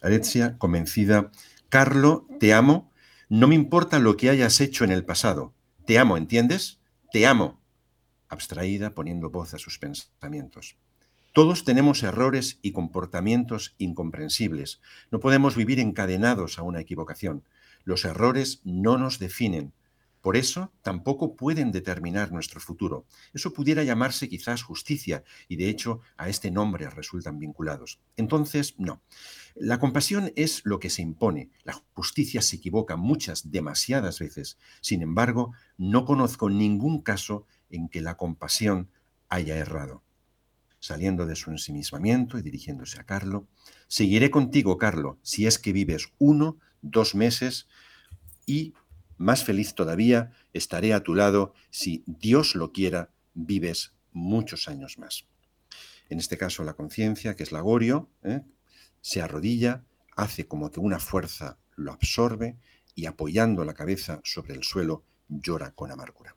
Alexia, convencida, Carlo, te amo, no me importa lo que hayas hecho en el pasado. Te amo, ¿entiendes? Te amo. Abstraída, poniendo voz a sus pensamientos. Todos tenemos errores y comportamientos incomprensibles. No podemos vivir encadenados a una equivocación. Los errores no nos definen. Por eso tampoco pueden determinar nuestro futuro. Eso pudiera llamarse quizás justicia y de hecho a este nombre resultan vinculados. Entonces, no. La compasión es lo que se impone. La justicia se equivoca muchas, demasiadas veces. Sin embargo, no conozco ningún caso en que la compasión haya errado saliendo de su ensimismamiento y dirigiéndose a Carlo, seguiré contigo, Carlo, si es que vives uno, dos meses y, más feliz todavía, estaré a tu lado si Dios lo quiera, vives muchos años más. En este caso, la conciencia, que es la gorio, ¿eh? se arrodilla, hace como que una fuerza lo absorbe y apoyando la cabeza sobre el suelo llora con amargura.